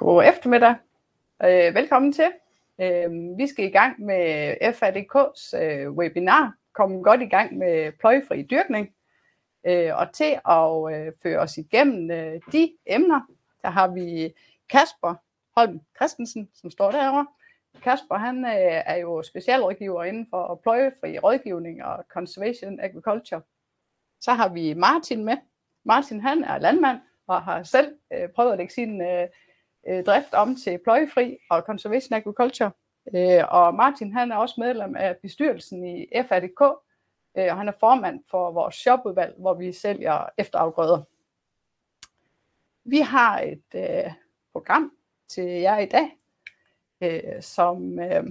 God eftermiddag. Øh, velkommen til. Øh, vi skal i gang med FADK's øh, webinar. Kom godt i gang med pløjefri dyrkning. Øh, og til at øh, føre os igennem øh, de emner, der har vi Kasper Holm Christensen, som står derovre. Kasper han øh, er jo specialrådgiver inden for pløjefri rådgivning og conservation agriculture. Så har vi Martin med. Martin han er landmand og har selv øh, prøvet at lægge sin øh, øh, drift om til pløjefri og conservation agriculture. Øh, og Martin han er også medlem af bestyrelsen i FADK, øh, og han er formand for vores shopudvalg, hvor vi sælger efterafgrøder. Vi har et øh, program til jer i dag, øh, som øh,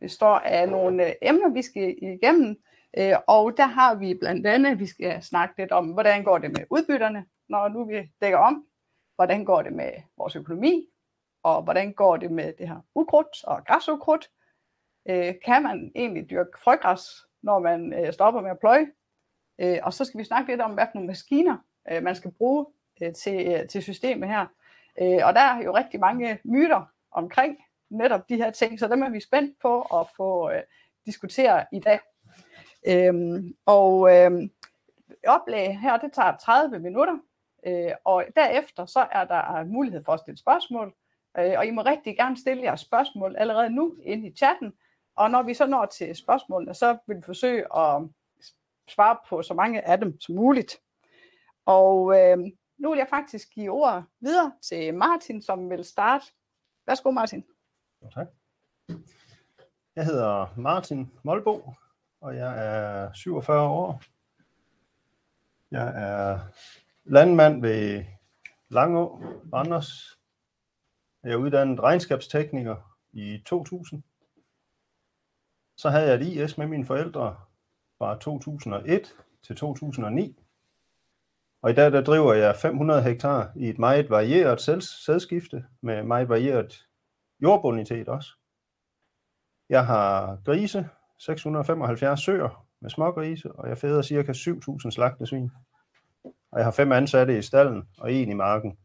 består af nogle øh, emner, vi skal igennem. Øh, og der har vi blandt andet, vi skal snakke lidt om, hvordan går det med udbytterne, når nu vi dækker om hvordan går det med vores økonomi, og hvordan går det med det her ukrudt og græsukrudt. Øh, kan man egentlig dyrke frøgræs, når man øh, stopper med at pløje? Øh, og så skal vi snakke lidt om, hvad for nogle maskiner øh, man skal bruge øh, til, øh, til systemet her. Øh, og der er jo rigtig mange myter omkring netop de her ting, så dem er vi spændt på at få øh, diskuteret i dag. Øh, og øh, oplæg her, det tager 30 minutter, Øh, og derefter så er der mulighed for at stille spørgsmål, øh, og I må rigtig gerne stille jeres spørgsmål allerede nu inde i chatten, og når vi så når til spørgsmålene, så vil vi forsøge at svare på så mange af dem som muligt. Og øh, nu vil jeg faktisk give ordet videre til Martin, som vil starte. Værsgo Martin. Tak. Jeg hedder Martin Molbo, og jeg er 47 år. Jeg er landmand ved Langå, Randers. Jeg er uddannet regnskabstekniker i 2000. Så havde jeg et IS med mine forældre fra 2001 til 2009. Og i dag der driver jeg 500 hektar i et meget varieret sædskifte med meget varieret jordbonitet også. Jeg har grise, 675 søer med smågrise, og jeg fæder ca. 7.000 slagtesvin og jeg har fem ansatte i stallen og en i marken.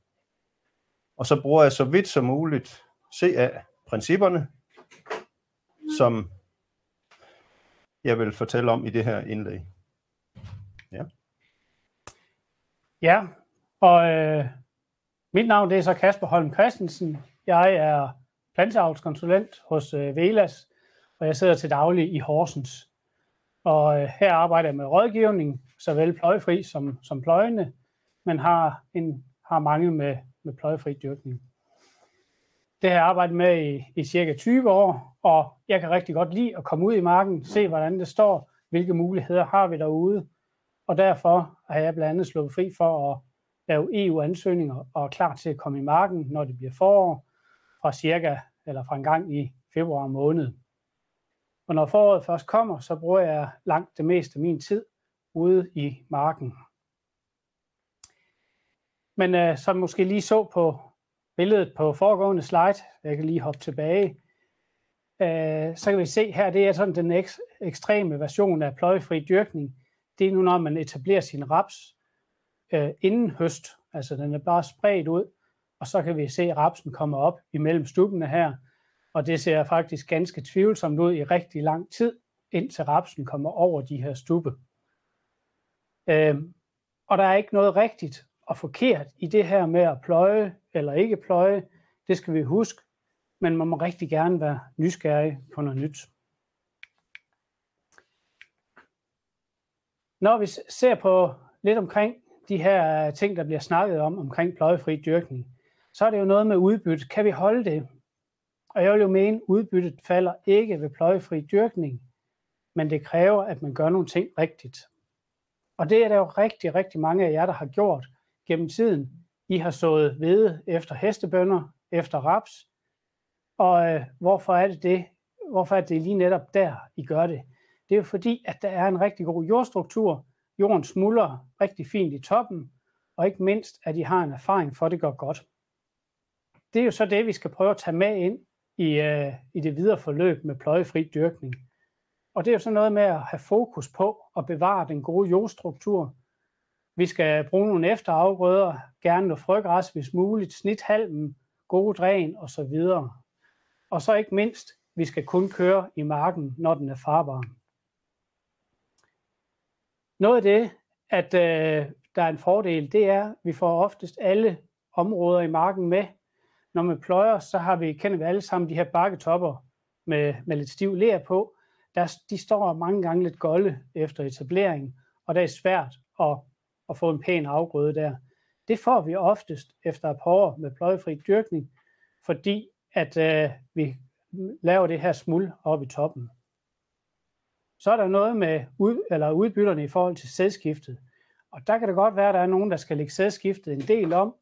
Og så bruger jeg så vidt som muligt CA-principperne, som jeg vil fortælle om i det her indlæg. Ja, ja og øh, mit navn det er så Kasper Holm Christensen. Jeg er planteavlskonsulent hos øh, Velas, og jeg sidder til daglig i Horsens. Og øh, her arbejder jeg med rådgivning, såvel pløjefri som, som pløjende, men har, en, har mange med, med pløjefri dyrkning. Det har jeg arbejdet med i, i cirka 20 år, og jeg kan rigtig godt lide at komme ud i marken, se hvordan det står, hvilke muligheder har vi derude, og derfor har jeg blandt andet slået fri for at lave EU-ansøgninger og er klar til at komme i marken, når det bliver forår, fra cirka eller fra en gang i februar måned. Og når foråret først kommer, så bruger jeg langt det meste af min tid ude i marken. Men øh, som måske lige så på billedet på foregående slide, jeg kan lige hoppe tilbage, øh, så kan vi se her, det er sådan den ek- ekstreme version af pløjefri dyrkning. Det er nu, når man etablerer sin raps øh, inden høst. Altså den er bare spredt ud, og så kan vi se, at rapsen kommer op imellem stubbene her, og det ser faktisk ganske tvivlsomt ud i rigtig lang tid, indtil rapsen kommer over de her stubbe. Øhm, og der er ikke noget rigtigt og forkert i det her med at pløje eller ikke pløje. Det skal vi huske, men man må rigtig gerne være nysgerrig på noget nyt. Når vi ser på lidt omkring de her ting, der bliver snakket om, omkring pløjefri dyrkning, så er det jo noget med udbytte. Kan vi holde det? Og jeg vil jo mene, at udbyttet falder ikke ved pløjefri dyrkning, men det kræver, at man gør nogle ting rigtigt. Og det er der jo rigtig, rigtig mange af jer, der har gjort gennem tiden. I har sået hvede efter hestebønder, efter raps. Og øh, hvorfor er det det? Hvorfor er det lige netop der, I gør det? Det er jo fordi, at der er en rigtig god jordstruktur. Jorden smuldrer rigtig fint i toppen, og ikke mindst, at I har en erfaring for, at det går godt. Det er jo så det, vi skal prøve at tage med ind i, øh, i det videre forløb med pløjefri dyrkning. Og det er jo sådan noget med at have fokus på at bevare den gode jordstruktur, Vi skal bruge nogle efterafgrøder, gerne noget frøgræs, hvis muligt, snithalmen, gode dræn og så videre. Og så ikke mindst, vi skal kun køre i marken, når den er farbar. Noget af det, at øh, der er en fordel, det er, at vi får oftest alle områder i marken med. Når man pløjer, så har vi, kender vi alle sammen de her bakketopper med, med lidt stiv ler på. Der, de står mange gange lidt golde efter etablering, og det er svært at, at få en pæn afgrøde der. Det får vi oftest efter et par år med pløjefri dyrkning, fordi at øh, vi laver det her smuld op i toppen. Så er der noget med ud, eller udbytterne i forhold til sædskiftet. Og der kan det godt være, at der er nogen, der skal lægge sædskiftet en del om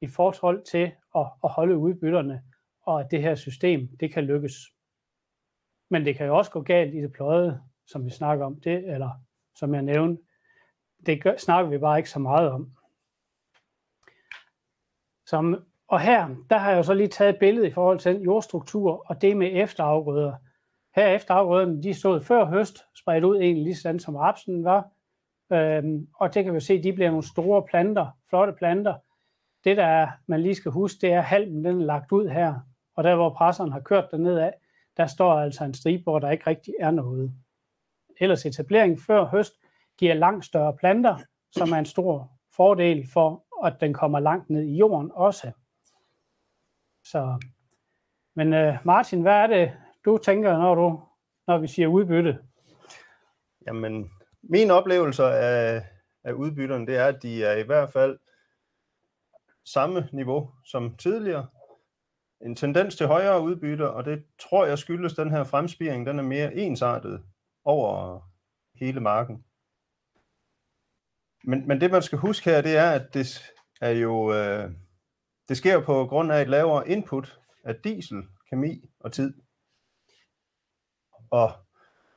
i forhold til at, at holde udbytterne, og at det her system, det kan lykkes. Men det kan jo også gå galt i det pløjede, som vi snakker om, det, eller som jeg nævnte. Det gør, snakker vi bare ikke så meget om. Som, og her, der har jeg jo så lige taget et billede i forhold til jordstruktur, og det med efterafgrøder. Her efterafgrøderne, de stod før høst, spredt ud egentlig lige sådan som rapsen var. Øhm, og det kan vi se, de bliver nogle store planter, flotte planter. Det, der er, man lige skal huske, det er, at halmen den er lagt ud her. Og der, hvor presseren har kørt derned af, der står altså en stribe, hvor der ikke rigtig er noget. Ellers etablering før høst giver langt større planter, som er en stor fordel for, at den kommer langt ned i jorden også. Så, men øh, Martin, hvad er det, du tænker, når, du, når vi siger udbytte? Jamen, min oplevelse af, af udbytterne, det er, at de er i hvert fald samme niveau som tidligere. En tendens til højere udbytte, og det tror jeg skyldes den her fremspiring, den er mere ensartet over hele marken. Men, men det man skal huske her, det er, at det er jo øh, det sker på grund af et lavere input af diesel, kemi og tid. Og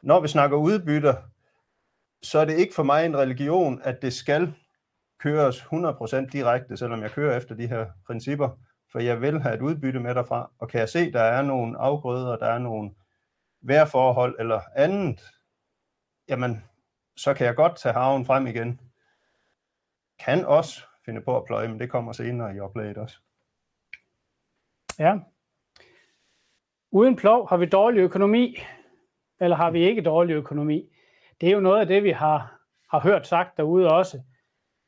når vi snakker udbytter, så er det ikke for mig en religion, at det skal køres 100% direkte, selvom jeg kører efter de her principper, for jeg vil have et udbytte med derfra, og kan jeg se, der er nogle afgrøder, der er nogle vejrforhold eller andet, jamen, så kan jeg godt tage haven frem igen. Kan også finde på at pløje, men det kommer senere i oplaget også. Ja. Uden plov har vi dårlig økonomi, eller har vi ikke dårlig økonomi? Det er jo noget af det, vi har, har hørt sagt derude også.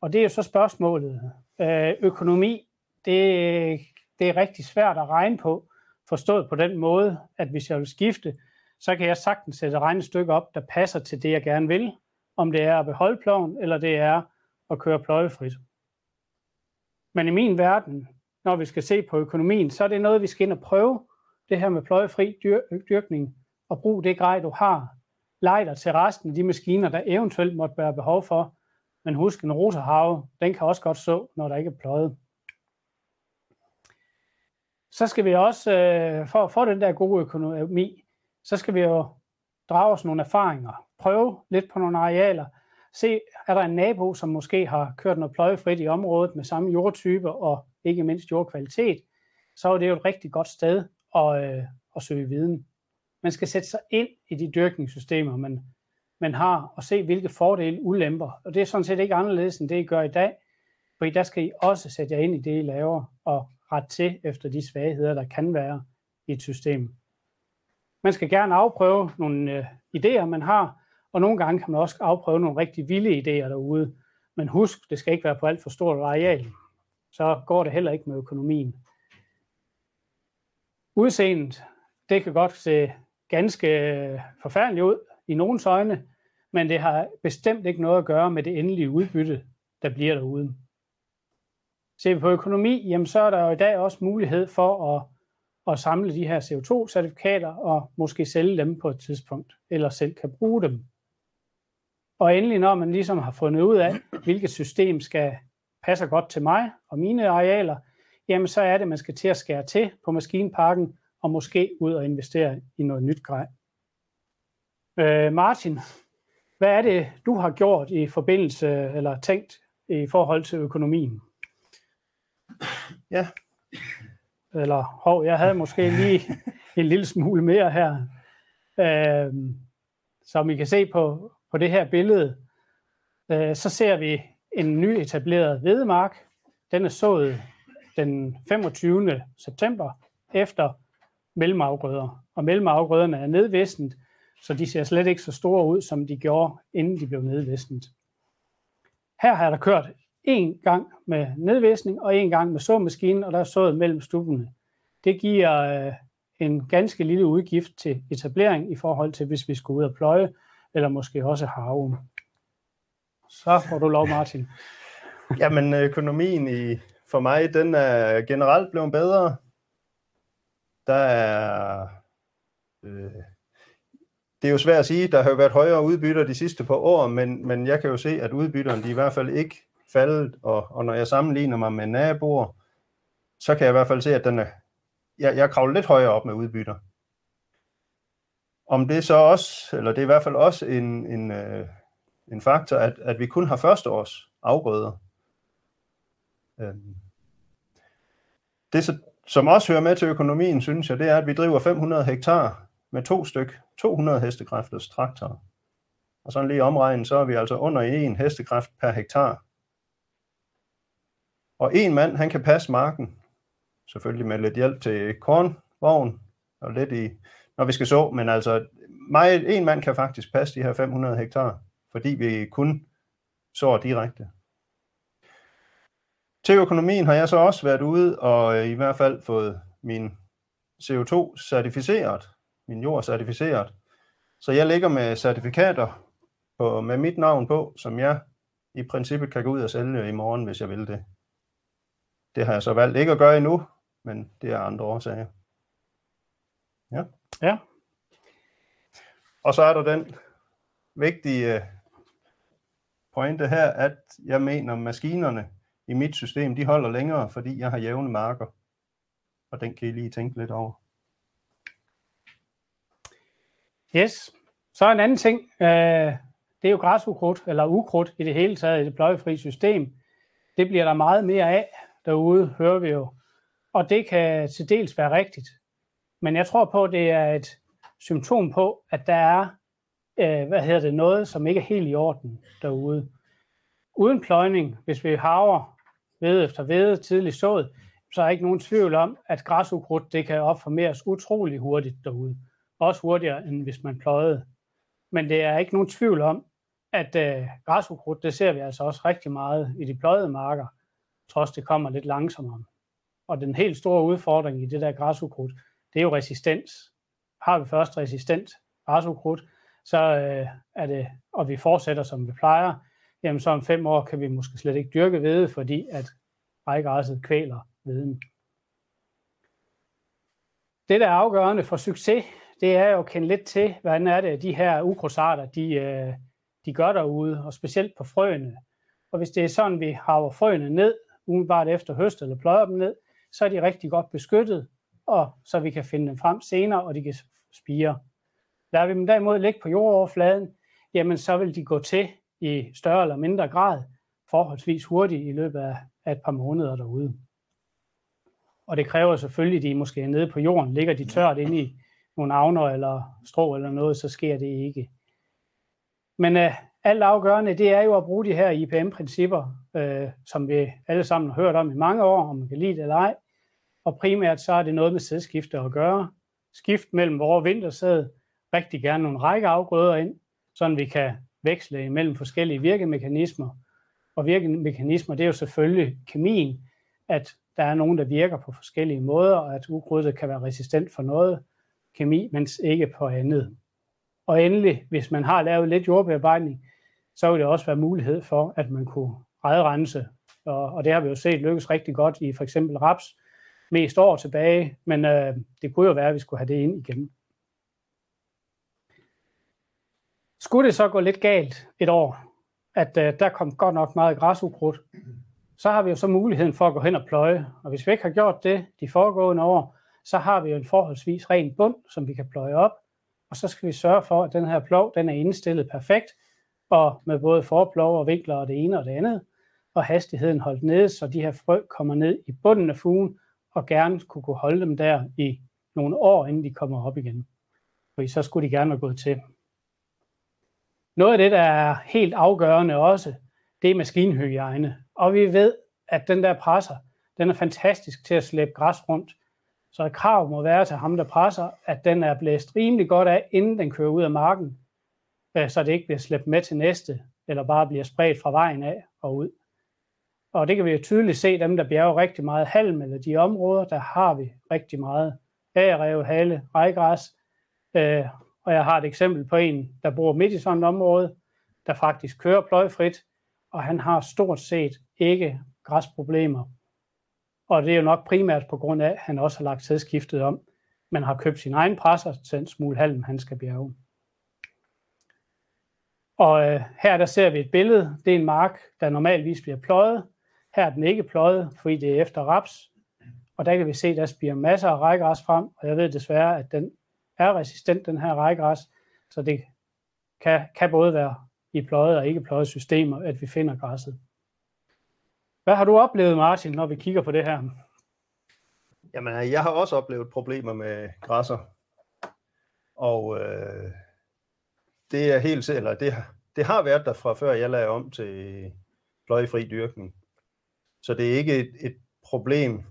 Og det er jo så spørgsmålet. Øh, økonomi, det, det er rigtig svært at regne på, forstået på den måde, at hvis jeg vil skifte, så kan jeg sagtens sætte et regnestykke op, der passer til det, jeg gerne vil. Om det er at beholde ploven, eller det er at køre pløjefrit. Men i min verden, når vi skal se på økonomien, så er det noget, vi skal ind og prøve, det her med pløjefri dyr, dyrkning, og brug det grej, du har. Leg dig til resten af de maskiner, der eventuelt måtte være behov for. Men husk, en rosehave, den kan også godt så, når der ikke er pløjet. Så skal vi også, øh, for at få den der gode økonomi, så skal vi jo drage os nogle erfaringer. Prøve lidt på nogle arealer. Se, er der en nabo, som måske har kørt noget pløjefrit i området med samme jordtype og ikke mindst jordkvalitet, så er det jo et rigtig godt sted at, øh, at søge viden. Man skal sætte sig ind i de dyrkningssystemer, man, man har, og se, hvilke fordele ulemper. Og det er sådan set ikke anderledes, end det, I gør i dag, for der skal I også sætte jer ind i det, I laver, og ret til efter de svagheder, der kan være i et system. Man skal gerne afprøve nogle øh, idéer, man har, og nogle gange kan man også afprøve nogle rigtig vilde idéer derude. Men husk, det skal ikke være på alt for stort areal. Så går det heller ikke med økonomien. Udseendet, det kan godt se ganske øh, forfærdeligt ud i nogens øjne, men det har bestemt ikke noget at gøre med det endelige udbytte, der bliver derude. Ser vi på økonomi, jamen så er der jo i dag også mulighed for at, at samle de her CO2-certifikater og måske sælge dem på et tidspunkt, eller selv kan bruge dem. Og endelig, når man ligesom har fundet ud af, hvilket system skal passer godt til mig og mine arealer, jamen så er det, at man skal til at skære til på maskinparken og måske ud og investere i noget nyt grej. Øh, Martin, hvad er det, du har gjort i forbindelse eller tænkt i forhold til økonomien? Ja. Eller, hov, jeg havde måske lige en lille smule mere her. Øh, som I kan se på, på det her billede, øh, så ser vi en ny etableret hvedemark. Den er sået den 25. september efter mellemafgrøder. Og mellemafgrøderne er nedvisnet, så de ser slet ikke så store ud, som de gjorde, inden de blev nedvisnet. Her har der kørt en gang med nedvisning og en gang med såmaskinen, og der er sået mellem stubbene. Det giver øh, en ganske lille udgift til etablering i forhold til, hvis vi skulle ud og pløje, eller måske også have. Så får du lov, Martin. Jamen, økonomien i, for mig, den er generelt blevet bedre. Der er... Øh, det er jo svært at sige, der har jo været højere udbytter de sidste par år, men, men jeg kan jo se, at udbytterne de i hvert fald ikke faldet, og, og når jeg sammenligner mig med naboer, så kan jeg i hvert fald se, at den er, jeg, jeg kravler lidt højere op med udbytter. Om det så også, eller det er i hvert fald også en, en, øh, en faktor, at, at vi kun har første års afgrøder. Øhm. Det, som også hører med til økonomien, synes jeg, det er, at vi driver 500 hektar med to styk 200 hestekræfters traktorer. Og sådan lige omregnet, så er vi altså under en hestekræft per hektar. Og en mand, han kan passe marken, selvfølgelig med lidt hjælp til kornvogn, og lidt i, når vi skal så, men altså, mig, en mand kan faktisk passe de her 500 hektar, fordi vi kun sår direkte. Til økonomien har jeg så også været ude og øh, i hvert fald fået min CO2 certificeret, min jord certificeret. Så jeg ligger med certifikater på, med mit navn på, som jeg i princippet kan gå ud og sælge i morgen, hvis jeg vil det. Det har jeg så valgt ikke at gøre endnu, men det er andre årsager. Ja. Ja. Og så er der den vigtige øh, pointe her, at jeg mener, at maskinerne i mit system, de holder længere, fordi jeg har jævne marker. Og den kan I lige tænke lidt over. Yes. Så en anden ting. Øh, det er jo græsukrudt, eller ukrudt i det hele taget i det pløjefri system. Det bliver der meget mere af derude, hører vi jo. Og det kan til dels være rigtigt. Men jeg tror på, at det er et symptom på, at der er øh, hvad hedder det, noget, som ikke er helt i orden derude. Uden pløjning, hvis vi haver ved efter ved tidligt sået, så er der ikke nogen tvivl om, at græsukrudt det kan opformeres utrolig hurtigt derude. Også hurtigere, end hvis man pløjede. Men det er ikke nogen tvivl om, at øh, græsukrudt, det ser vi altså også rigtig meget i de pløjede marker, trods det kommer lidt langsommere. Og den helt store udfordring i det der græsukrudt, det er jo resistens. Har vi først resistent græsukrudt, så øh, er det, og vi fortsætter som vi plejer, jamen så om fem år kan vi måske slet ikke dyrke hvede, fordi at rejgræsset kvæler hveden. Det, der er afgørende for succes, det er jo at kende lidt til, hvordan er det, de her ukrosarter, de, øh, de gør derude, og specielt på frøene. Og hvis det er sådan, vi haver frøene ned, umiddelbart efter høst eller pløjer dem ned, så er de rigtig godt beskyttet, og så vi kan finde dem frem senere, og de kan spire. Lader vi dem derimod ligge på jordoverfladen, jamen så vil de gå til i større eller mindre grad forholdsvis hurtigt i løbet af, et par måneder derude. Og det kræver selvfølgelig, at de måske er nede på jorden. Ligger de tørt inde i nogle avner eller strå eller noget, så sker det ikke. Men øh, uh, alt afgørende, det er jo at bruge de her IPM-principper, øh, som vi alle sammen har hørt om i mange år, om man kan lide det eller ej. Og primært så er det noget med sædskifte at gøre. Skift mellem vore vintersæd, rigtig gerne nogle række afgrøder ind, så vi kan veksle mellem forskellige virkemekanismer. Og virkemekanismer, det er jo selvfølgelig kemien, at der er nogen, der virker på forskellige måder, og at ukrudtet kan være resistent for noget kemi, mens ikke på andet. Og endelig, hvis man har lavet lidt jordbearbejdning, så vil det også være mulighed for, at man kunne redrense. Og, og det har vi jo set lykkes rigtig godt i for eksempel raps, mest år tilbage, men øh, det kunne jo være, at vi skulle have det ind igen. Skulle det så gå lidt galt et år, at øh, der kom godt nok meget græsukrudt, så har vi jo så muligheden for at gå hen og pløje. Og hvis vi ikke har gjort det de foregående år, så har vi jo en forholdsvis ren bund, som vi kan pløje op. Og så skal vi sørge for, at den her plov, den er indstillet perfekt, og med både forplov og vinkler og det ene og det andet, og hastigheden holdt nede, så de her frø kommer ned i bunden af fugen, og gerne kunne kunne holde dem der i nogle år, inden de kommer op igen. Fordi så skulle de gerne være gået til. Noget af det, der er helt afgørende også, det er maskinhygiejne. Og vi ved, at den der presser, den er fantastisk til at slæbe græs rundt. Så et krav må være til ham, der presser, at den er blæst rimelig godt af, inden den kører ud af marken, øh, så det ikke bliver slæbt med til næste, eller bare bliver spredt fra vejen af og ud. Og det kan vi jo tydeligt se, dem der bjerger rigtig meget halm, eller de områder, der har vi rigtig meget agerev, hale, rejgræs. Øh, og jeg har et eksempel på en, der bor midt i sådan et område, der faktisk kører pløjfrit, og han har stort set ikke græsproblemer. Og det er jo nok primært på grund af, at han også har lagt sædskiftet om, men har købt sin egen presser til en smule halm, han skal bjerge. Og øh, her der ser vi et billede. Det er en mark, der normalvis bliver pløjet. Her er den ikke pløjet, fordi det er efter raps. Og der kan vi se, at der spiger masser af rejgræs frem, og jeg ved desværre, at den er resistent, den her rejgræs, så det kan, kan både være i pløjet og ikke pløjet systemer, at vi finder græsset. Hvad har du oplevet, Martin, når vi kigger på det her? Jamen, øh, jeg har også oplevet problemer med græsser. Og øh, det er helt eller det, det har været der fra før jeg lagde om til pløjefri dyrkning. Så det er ikke et, et problem,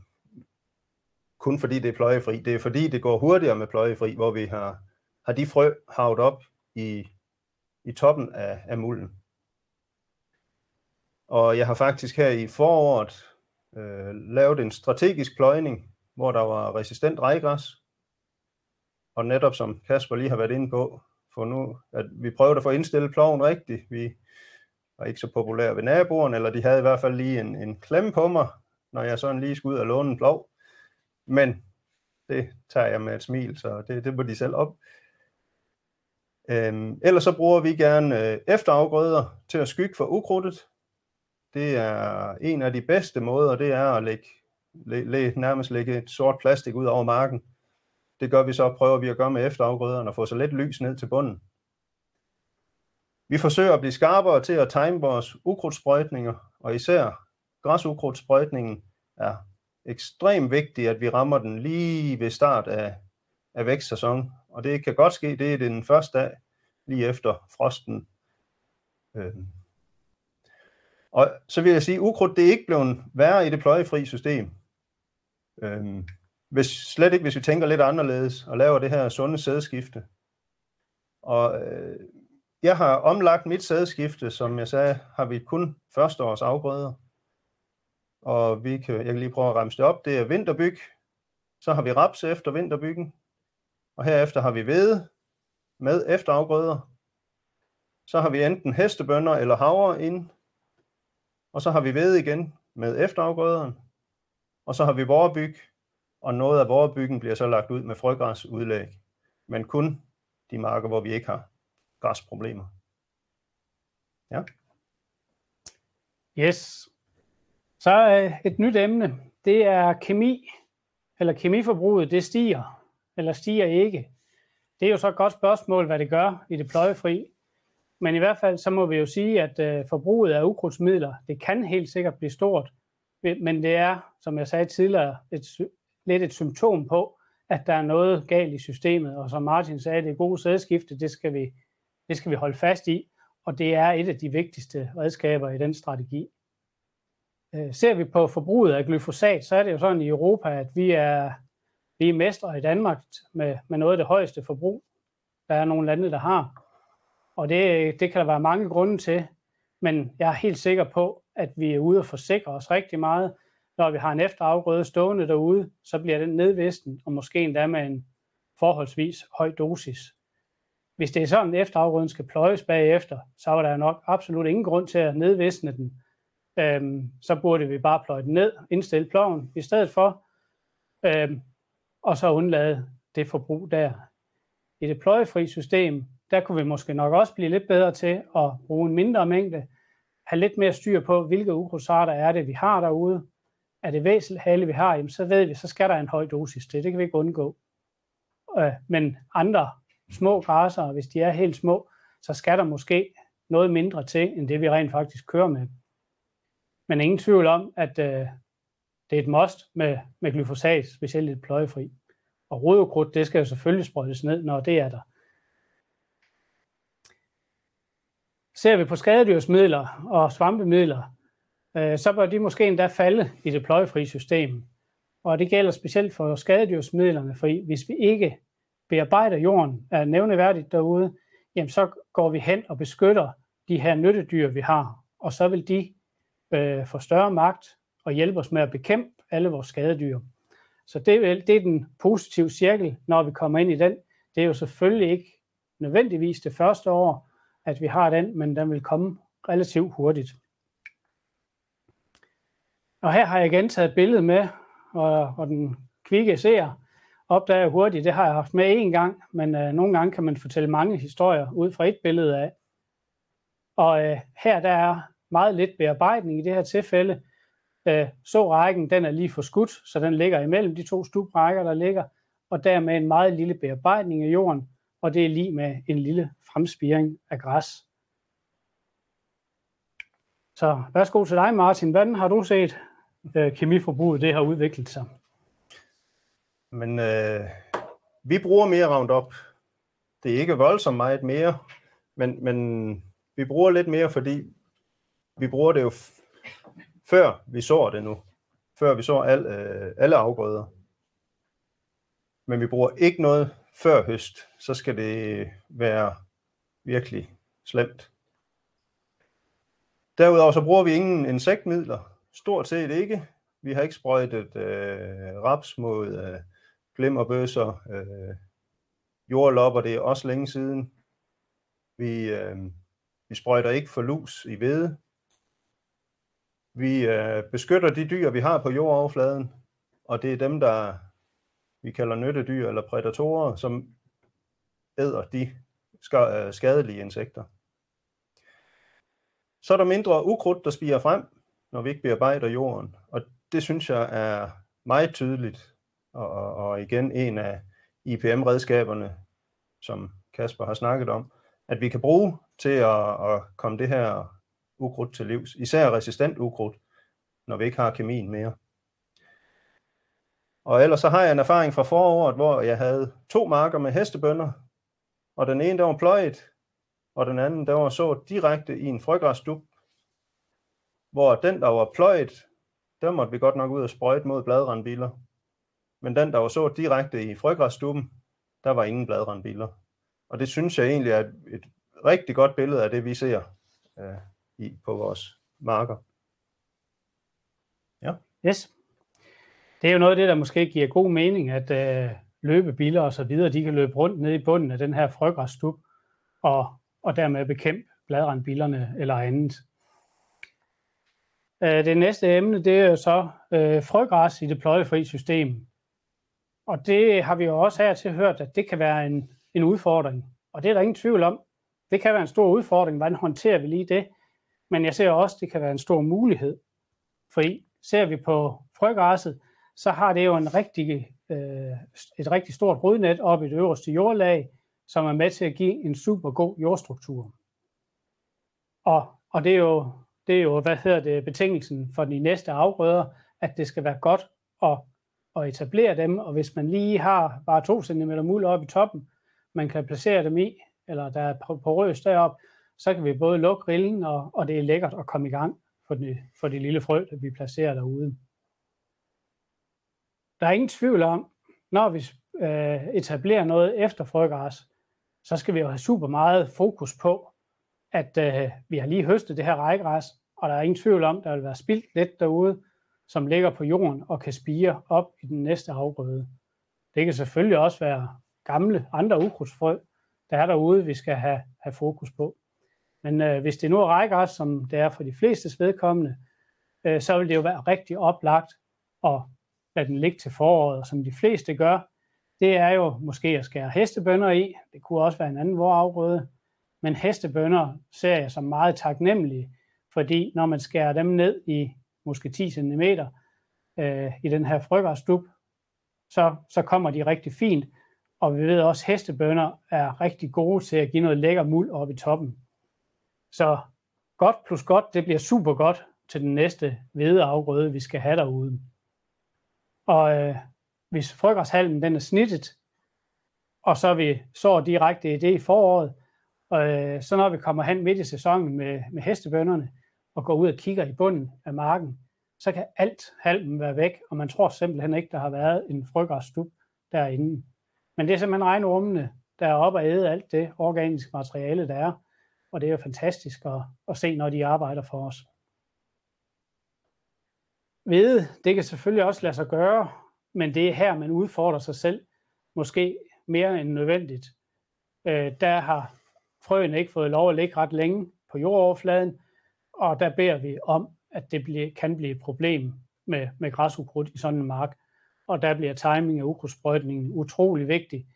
kun fordi det er pløjefri. Det er fordi, det går hurtigere med pløjefri, hvor vi har, har de frø havet op i, i toppen af, af mulden. Og jeg har faktisk her i foråret øh, lavet en strategisk pløjning, hvor der var resistent rejgræs. Og netop som Kasper lige har været inde på, for nu, at vi prøvede at få indstillet ploven rigtigt. Vi var ikke så populær ved naboerne, eller de havde i hvert fald lige en, en klemme på mig, når jeg sådan lige skulle ud og låne en plov. Men det tager jeg med et smil, så det, det må de selv op. Øhm, ellers så bruger vi gerne øh, efterafgrøder til at skygge for ukrudtet. Det er en af de bedste måder, det er at lægge, læ, læ, nærmest lægge et sort plastik ud over marken. Det gør vi så, prøver vi at gøre med efterafgrøderne og få så let lys ned til bunden. Vi forsøger at blive skarpere til at time vores ukrudtsprøjtninger, og især græsukrudtsprøjtningen er ekstremt vigtigt, at vi rammer den lige ved start af, af vækstsæson. Og det kan godt ske, det er den første dag, lige efter frosten. Øhm. Og så vil jeg sige, ukrudt det er ikke blevet værre i det pløjefri system. Øhm. Hvis, slet ikke, hvis vi tænker lidt anderledes og laver det her sunde sædskifte. Og øh, jeg har omlagt mit sædskifte, som jeg sagde, har vi kun første års afgrøder og vi kan, jeg kan lige prøve at ramse det op. Det er vinterbyg, så har vi raps efter vinterbyggen, og herefter har vi hvede med efterafgrøder. Så har vi enten hestebønder eller havre ind, og så har vi hvede igen med efterafgrøderen, og så har vi vorebyg, og noget af vorebyggen bliver så lagt ud med frøgræsudlæg, men kun de marker, hvor vi ikke har gasproblemer. Ja. Yes, så øh, et nyt emne, det er kemi, eller kemiforbruget, det stiger, eller stiger ikke. Det er jo så et godt spørgsmål, hvad det gør i det pløjefri. Men i hvert fald så må vi jo sige, at øh, forbruget af ukrudtsmidler, det kan helt sikkert blive stort. Men det er, som jeg sagde tidligere, et, lidt et symptom på, at der er noget galt i systemet. Og som Martin sagde, det gode sædskifte, det skal, vi, det skal vi holde fast i. Og det er et af de vigtigste redskaber i den strategi. Øh, ser vi på forbruget af glyfosat, så er det jo sådan i Europa, at vi er, vi er mestre i Danmark med, med noget af det højeste forbrug. Der er nogle lande, der har. Og det, det kan der være mange grunde til. Men jeg er helt sikker på, at vi er ude og forsikre os rigtig meget. Når vi har en efterafgrøde stående derude, så bliver den nedvisten, og måske endda med en forholdsvis høj dosis. Hvis det er sådan, at efterafgrøden skal pløjes bagefter, så var der nok absolut ingen grund til at nedvisne den øhm, så burde vi bare pløje den ned, indstille ploven i stedet for, øhm, og så undlade det forbrug der. I det pløjefri system, der kunne vi måske nok også blive lidt bedre til at bruge en mindre mængde, have lidt mere styr på, hvilke ukrudtsarter er det, vi har derude. Er det væselhale, vi har, jamen, så ved vi, så skal der en høj dosis til. Det kan vi ikke undgå. Øh, men andre små græsser, hvis de er helt små, så skal der måske noget mindre til, end det vi rent faktisk kører med. Men ingen tvivl om, at øh, det er et must med, med glyfosat, specielt lidt pløjefri. Og rodokrudt, det skal jo selvfølgelig sprøjtes ned, når det er der. ser vi på skadedyrsmidler og svampemidler, øh, så bør de måske endda falde i det pløjefri system. Og det gælder specielt for skadedyrsmidlerne, for hvis vi ikke bearbejder jorden er nævneværdigt derude, jamen så går vi hen og beskytter de her nyttedyr, vi har, og så vil de øh, få større magt og hjælpe os med at bekæmpe alle vores skadedyr. Så det, det er den positive cirkel, når vi kommer ind i den. Det er jo selvfølgelig ikke nødvendigvis det første år, at vi har den, men den vil komme relativt hurtigt. Og her har jeg igen taget et billede med, og, og den kvikke ser opdager hurtigt, det har jeg haft med én gang, men øh, nogle gange kan man fortælle mange historier ud fra et billede af. Og øh, her der er meget lidt bearbejdning i det her tilfælde. Øh, så rækken, den er lige for skudt, så den ligger imellem de to stubrækker, der ligger, og dermed en meget lille bearbejdning af jorden, og det er lige med en lille fremspiring af græs. Så værsgo til dig, Martin. Hvordan har du set øh, kemiforbruget det har udviklet sig? Men øh, vi bruger mere Roundup. Det er ikke voldsomt meget mere, men, men vi bruger lidt mere, fordi vi bruger det jo før vi så det nu. Før vi så al, øh, alle afgrøder. Men vi bruger ikke noget før høst. Så skal det være virkelig slemt. Derudover så bruger vi ingen insektmidler. Stort set ikke. Vi har ikke sprøjtet øh, raps mod øh, glimmerbøsser, øh, jordlopper, det er også længe siden. Vi, øh, vi sprøjter ikke for lus i hvede. Vi øh, beskytter de dyr, vi har på jordoverfladen, og det er dem, der vi kalder nyttedyr eller prædatorer, som æder de øh, skadelige insekter. Så er der mindre ukrudt, der spiger frem, når vi ikke bearbejder jorden, og det synes jeg er meget tydeligt og, og, og igen en af IPM-redskaberne, som Kasper har snakket om, at vi kan bruge til at, at komme det her ukrudt til livs, især resistent ukrudt, når vi ikke har kemien mere. Og ellers så har jeg en erfaring fra foråret, hvor jeg havde to marker med hestebønder, og den ene der var pløjet, og den anden der var så direkte i en frøgræsdub, hvor den der var pløjet, der måtte vi godt nok ud og sprøjte mod bladrandbiler men den, der var så direkte i frøgræsstuben, der var ingen bladrandbiller. Og det synes jeg egentlig er et, et rigtig godt billede af det, vi ser øh, i, på vores marker. Ja. Yes. Det er jo noget af det, der måske giver god mening, at øh, løbebiller og så videre, de kan løbe rundt ned i bunden af den her frøgræsstub, og, og dermed bekæmpe bladrandbillerne eller andet. Øh, det næste emne, det er jo så øh, frøgræs i det pløjefri system. Og det har vi jo også her til hørt, at det kan være en, en udfordring. Og det er der ingen tvivl om. Det kan være en stor udfordring. Hvordan håndterer vi lige det? Men jeg ser også, at det kan være en stor mulighed. Fordi ser vi på frøgræsset, så har det jo en rigtig, øh, et rigtig stort rodnet op i det øverste jordlag, som er med til at give en super god jordstruktur. Og, og det, er jo, det er jo, hvad hedder det, betingelsen for de næste afgrøder, at det skal være godt og at etablere dem, og hvis man lige har bare 2 cm muld oppe i toppen, man kan placere dem i, eller der er porøs derop, så kan vi både lukke rillen, og, og det er lækkert at komme i gang for det, for det lille frø, der vi placerer derude. Der er ingen tvivl om, når vi øh, etablerer noget efter frøgræs, så skal vi jo have super meget fokus på, at øh, vi har lige høstet det her rækgræs, og der er ingen tvivl om, der vil være spildt lidt derude, som ligger på jorden og kan spire op i den næste afgrøde. Det kan selvfølgelig også være gamle andre ukrudtsfrø, der er derude, vi skal have, have fokus på. Men øh, hvis det nu rækker os, som det er for de fleste vedkommende, øh, så vil det jo være rigtig oplagt at lade den ligge til foråret, og som de fleste gør, det er jo måske at skære hestebønder i. Det kunne også være en anden vorafgrøde. Men hestebønder ser jeg som meget taknemmelige, fordi når man skærer dem ned i måske 10 cm øh, i den her frøgræsstub, så, så kommer de rigtig fint. Og vi ved også, at hestebønder er rigtig gode til at give noget lækker muld op i toppen. Så godt plus godt, det bliver super godt til den næste hvedeafgrøde, vi skal have derude. Og øh, hvis frøgræshalmen den er snittet, og så vi så direkte i det i foråret, Og øh, så når vi kommer hen midt i sæsonen med, med hestebønderne og går ud og kigger i bunden af marken, så kan alt halmen være væk, og man tror simpelthen ikke, der har været en frøgræsstub derinde. Men det er simpelthen regnrummene, der er oppe og æde alt det organiske materiale, der er. Og det er jo fantastisk at, at se, når de arbejder for os. Ved, det kan selvfølgelig også lade sig gøre, men det er her, man udfordrer sig selv, måske mere end nødvendigt. Øh, der har frøene ikke fået lov at ligge ret længe på jordoverfladen, og der beder vi om, at det bliver, kan blive et problem med, med græsukrudt i sådan en mark. Og der bliver timing af ukrudtsprøjtningen utrolig vigtig.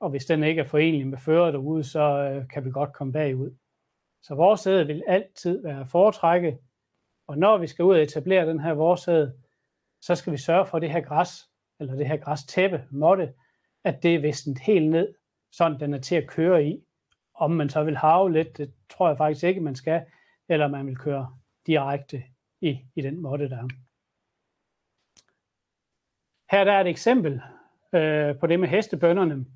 Og hvis den ikke er forenlig med fører derude, så øh, kan vi godt komme bagud. Så vores sæde vil altid være foretrække. Og når vi skal ud og etablere den her vores sæde, så skal vi sørge for, at det her græs, eller det her græstæppe, måtte, at det er vistent helt ned, sådan den er til at køre i. Om man så vil have lidt, det tror jeg faktisk ikke, man skal, eller man vil køre direkte i, i den måtte, der er. Her der er et eksempel øh, på det med hestebønderne.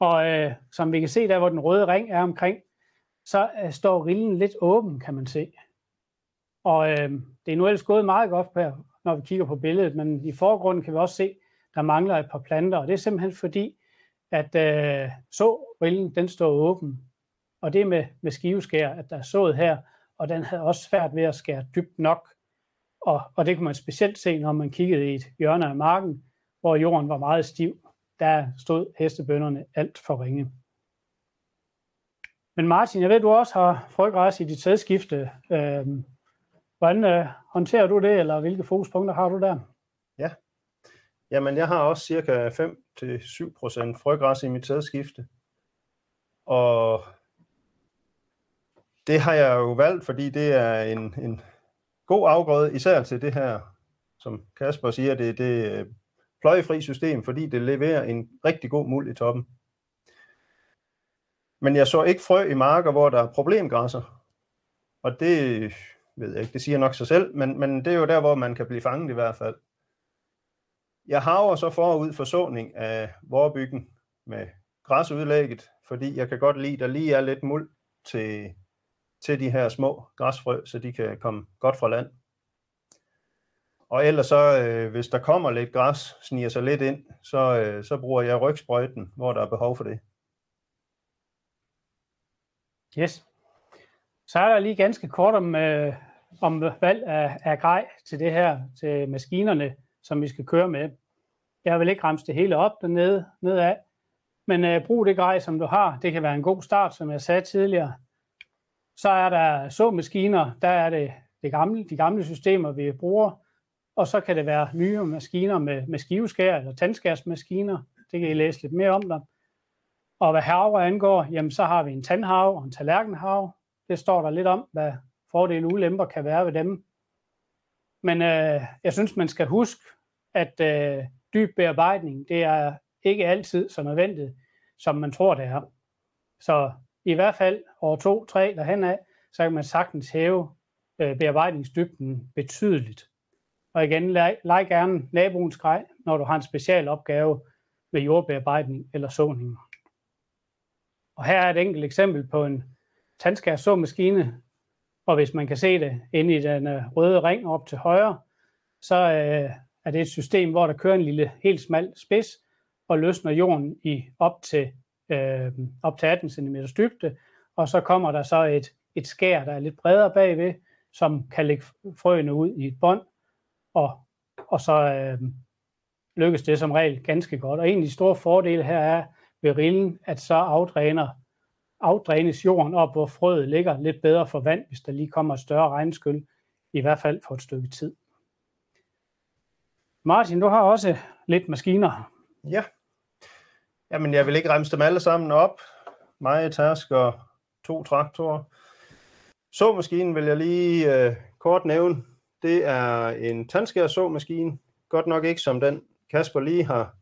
Og øh, som vi kan se der, hvor den røde ring er omkring, så øh, står rillen lidt åben, kan man se. Og øh, det er nu ellers gået meget godt her, når vi kigger på billedet, men i forgrunden kan vi også se, der mangler et par planter, og det er simpelthen fordi, at øh, så rillen, den står åben. Og det er med, med skiveskær, at der er sået her, og den havde også svært ved at skære dybt nok. Og, og det kunne man specielt se, når man kiggede i et hjørne af marken, hvor jorden var meget stiv. Der stod hestebønderne alt for ringe. Men Martin, jeg ved, du også har frøgræs i dit sædskifte. Øhm, hvordan øh, håndterer du det, eller hvilke fokuspunkter har du der? Ja, jamen jeg har også cirka 5-7% frøgræs i mit sædskifte. Og det har jeg jo valgt, fordi det er en, en god afgrøde, især til det her, som Kasper siger, det er det øh, pløjefri system, fordi det leverer en rigtig god muld i toppen. Men jeg så ikke frø i marker, hvor der er problemgræsser. Og det ved jeg ikke, det siger nok sig selv, men, men det er jo der, hvor man kan blive fanget i hvert fald. Jeg haver så forud for såning af vorebyggen med græsudlægget, fordi jeg kan godt lide, at der lige er lidt muld til, til de her små græsfrø, så de kan komme godt fra land. Og ellers så, øh, hvis der kommer lidt græs, sniger sig lidt ind, så, øh, så bruger jeg rygsprøjten, hvor der er behov for det. Yes. Så er der lige ganske kort om, øh, om valg af, af grej til det her, til maskinerne, som vi skal køre med. Jeg vil ikke ramse det hele op dernede nedad, men øh, brug det grej, som du har. Det kan være en god start, som jeg sagde tidligere. Så er der såmaskiner, der er det, det gamle, de gamle systemer, vi bruger, og så kan det være nye maskiner med, med skiveskær eller tandskærsmaskiner. Det kan I læse lidt mere om der. Og hvad havre angår, jamen så har vi en tandhav og en tallerkenhav. Det står der lidt om, hvad fordele og ulemper kan være ved dem. Men øh, jeg synes, man skal huske, at øh, dyb bearbejdning, det er ikke altid så nødvendigt, som man tror, det er. Så i hvert fald år to, tre derhen af, så kan man sagtens hæve øh, bearbejdningsdybden betydeligt. Og igen, leg, leg gerne naboens grej, når du har en special opgave ved jordbearbejdning eller såning. Og her er et enkelt eksempel på en tandskærsåmaskine, og hvis man kan se det inde i den øh, røde ring op til højre, så øh, er det et system, hvor der kører en lille helt smal spids og løsner jorden i op til, øh, op til 18 cm dybde, og så kommer der så et, et skær, der er lidt bredere bagved, som kan lægge frøene ud i et bånd, og, og så øh, lykkes det som regel ganske godt. Og en af de store fordele her er ved rillen, at så afdræner, afdrænes jorden op, hvor frøet ligger lidt bedre for vand, hvis der lige kommer et større regnskyld, i hvert fald for et stykke tid. Martin, du har også lidt maskiner. Ja. Jamen, jeg vil ikke remse dem alle sammen op. Mig, task og to traktorer. Så maskinen vil jeg lige øh, kort nævne. Det er en tandskær såmaskine. Godt nok ikke som den Kasper lige har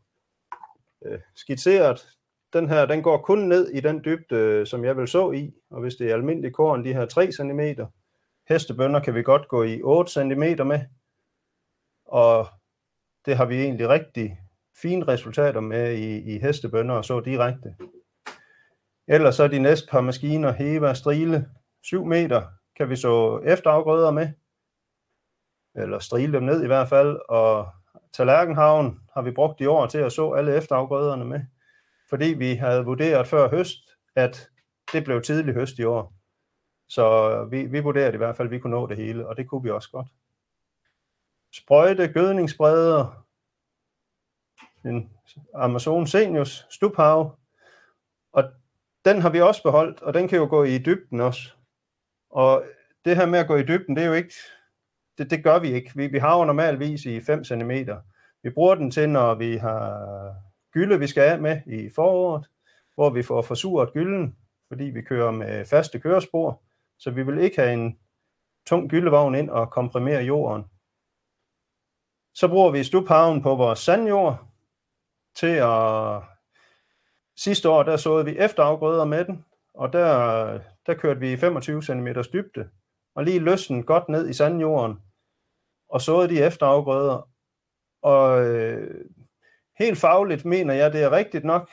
øh, skitseret. Den her, den går kun ned i den dybde, øh, som jeg vil så i. Og hvis det er almindelig korn, de her 3 cm. Hestebønder kan vi godt gå i 8 cm med. Og det har vi egentlig rigtig fine resultater med i, i hestebønder og så direkte. Ellers så de næste par maskiner, Heva, Strile, 7 meter, kan vi så efterafgrøder med, eller strile dem ned i hvert fald, og Tallerkenhavn har vi brugt i år til at så alle efterafgrøderne med, fordi vi havde vurderet før høst, at det blev tidlig høst i år. Så vi, vi vurderede i hvert fald, at vi kunne nå det hele, og det kunne vi også godt. Sprøjte, gødningsbreder, en Amazon Senius stubhav, og den har vi også beholdt, og den kan jo gå i dybden også. Og det her med at gå i dybden, det er jo ikke, det, det gør vi ikke. Vi, vi har jo normalvis i 5 cm. Vi bruger den til, når vi har gylde, vi skal af med i foråret, hvor vi får forsuret gylden, fordi vi kører med faste kørespor. Så vi vil ikke have en tung gyldevogn ind og komprimere jorden. Så bruger vi stuphaven på vores sandjord til at... Sidste år, der såede vi efterafgrøder med den, og der, der kørte vi 25 cm dybde, og lige løsten godt ned i sandjorden, og såede de efterafgrøder. Og øh, helt fagligt mener jeg, det er rigtigt nok,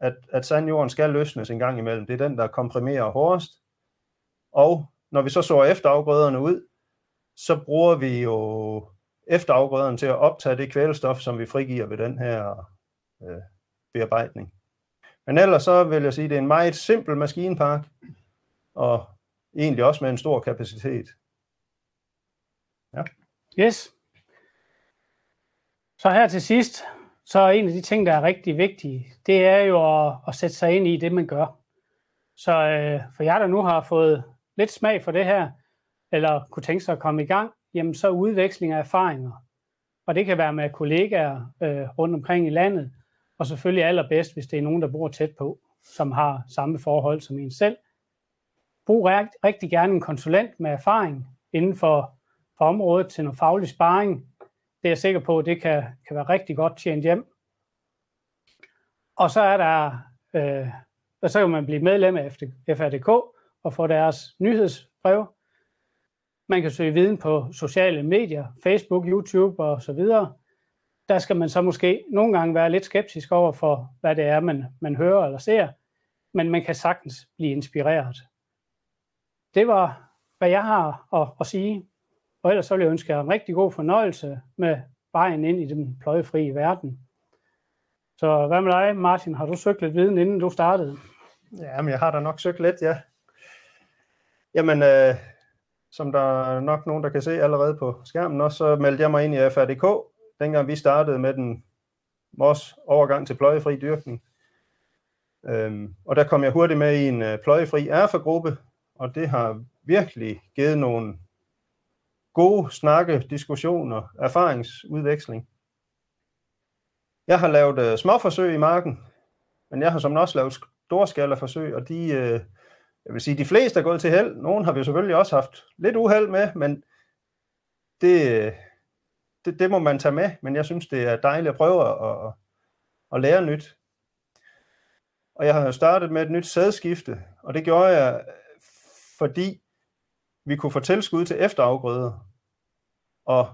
at, at sandjorden skal løsnes en gang imellem. Det er den, der komprimerer hårdest. Og når vi så så efterafgrøderne ud, så bruger vi jo efterafgrøderne til at optage det kvælstof, som vi frigiver ved den her øh, bearbejdning. Men ellers så vil jeg sige, at det er en meget simpel maskinpark, og egentlig også med en stor kapacitet. Ja. Yes. Så her til sidst, så er en af de ting, der er rigtig vigtige, det er jo at, at sætte sig ind i det, man gør. Så øh, for jer, der nu har fået lidt smag for det her, eller kunne tænke sig at komme i gang, jamen så udveksling af erfaringer. Og det kan være med kollegaer øh, rundt omkring i landet, og selvfølgelig allerbedst, hvis det er nogen, der bor tæt på, som har samme forhold som en selv. Brug rigtig gerne en konsulent med erfaring inden for, for området til noget faglig sparring. Det er jeg sikker på, at det kan, kan være rigtig godt tjent hjem. Og så er der, øh, og så kan man blive medlem af FRDK og få deres nyhedsbrev. Man kan søge viden på sociale medier, Facebook, YouTube og så videre. Der skal man så måske nogle gange være lidt skeptisk over for, hvad det er, man, man hører eller ser, men man kan sagtens blive inspireret. Det var, hvad jeg har at, at sige. Og ellers så vil jeg ønske jer en rigtig god fornøjelse med vejen ind i den pløjefrie verden. Så hvad med dig, Martin? Har du søgt lidt viden, inden du startede? Ja, men jeg har da nok søgt lidt, ja. Jamen, øh, som der er nok nogen, der kan se allerede på skærmen også, så meldte jeg mig ind i FRDK, dengang vi startede med den vores overgang til pløjefri dyrkning. Øhm, og der kom jeg hurtigt med i en øh, pløjefri erfagruppe, og det har virkelig givet nogle gode snakke, diskussioner, erfaringsudveksling. Jeg har lavet øh, småforsøg i marken, men jeg har som også lavet storskalaforsøg, og de, øh, jeg vil sige, de fleste er gået til held. Nogle har vi selvfølgelig også haft lidt uheld med, men det, det, det må man tage med. Men jeg synes, det er dejligt at prøve at, at, at lære nyt. Og jeg har startet med et nyt sædskifte, og det gjorde jeg, fordi vi kunne få tilskud til efterafgrøder. Og